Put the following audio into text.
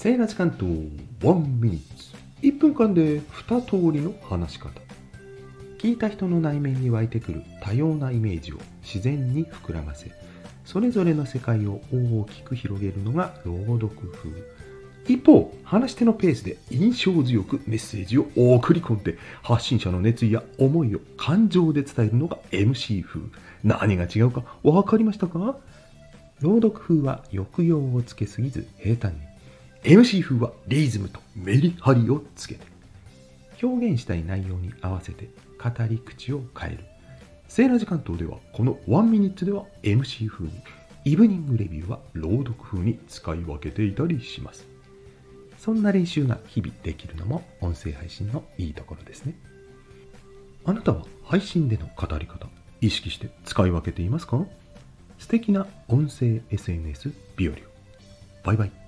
セーラー時間と1ミニッツ。1分間で2通りの話し方。聞いた人の内面に湧いてくる多様なイメージを自然に膨らませそれぞれの世界を大きく広げるのが朗読風。一方話し手のペースで印象強くメッセージを送り込んで発信者の熱意や思いを感情で伝えるのが MC 風。何が違うか分かりましたか？朗読風は抑揚をつけすぎず平坦に。MC 風はリズムとメリハリをつけて表現したい内容に合わせて語り口を変える。セーラー時間等ではこの1ミニッツでは MC 風にイブニングレビューは朗読風に使い分けていたりします。そんな練習が日々できるのも音声配信のいいところですね。あなたは配信での語り方意識して使い分けていますか？素敵な音声 SNS 日和を。バイバイ。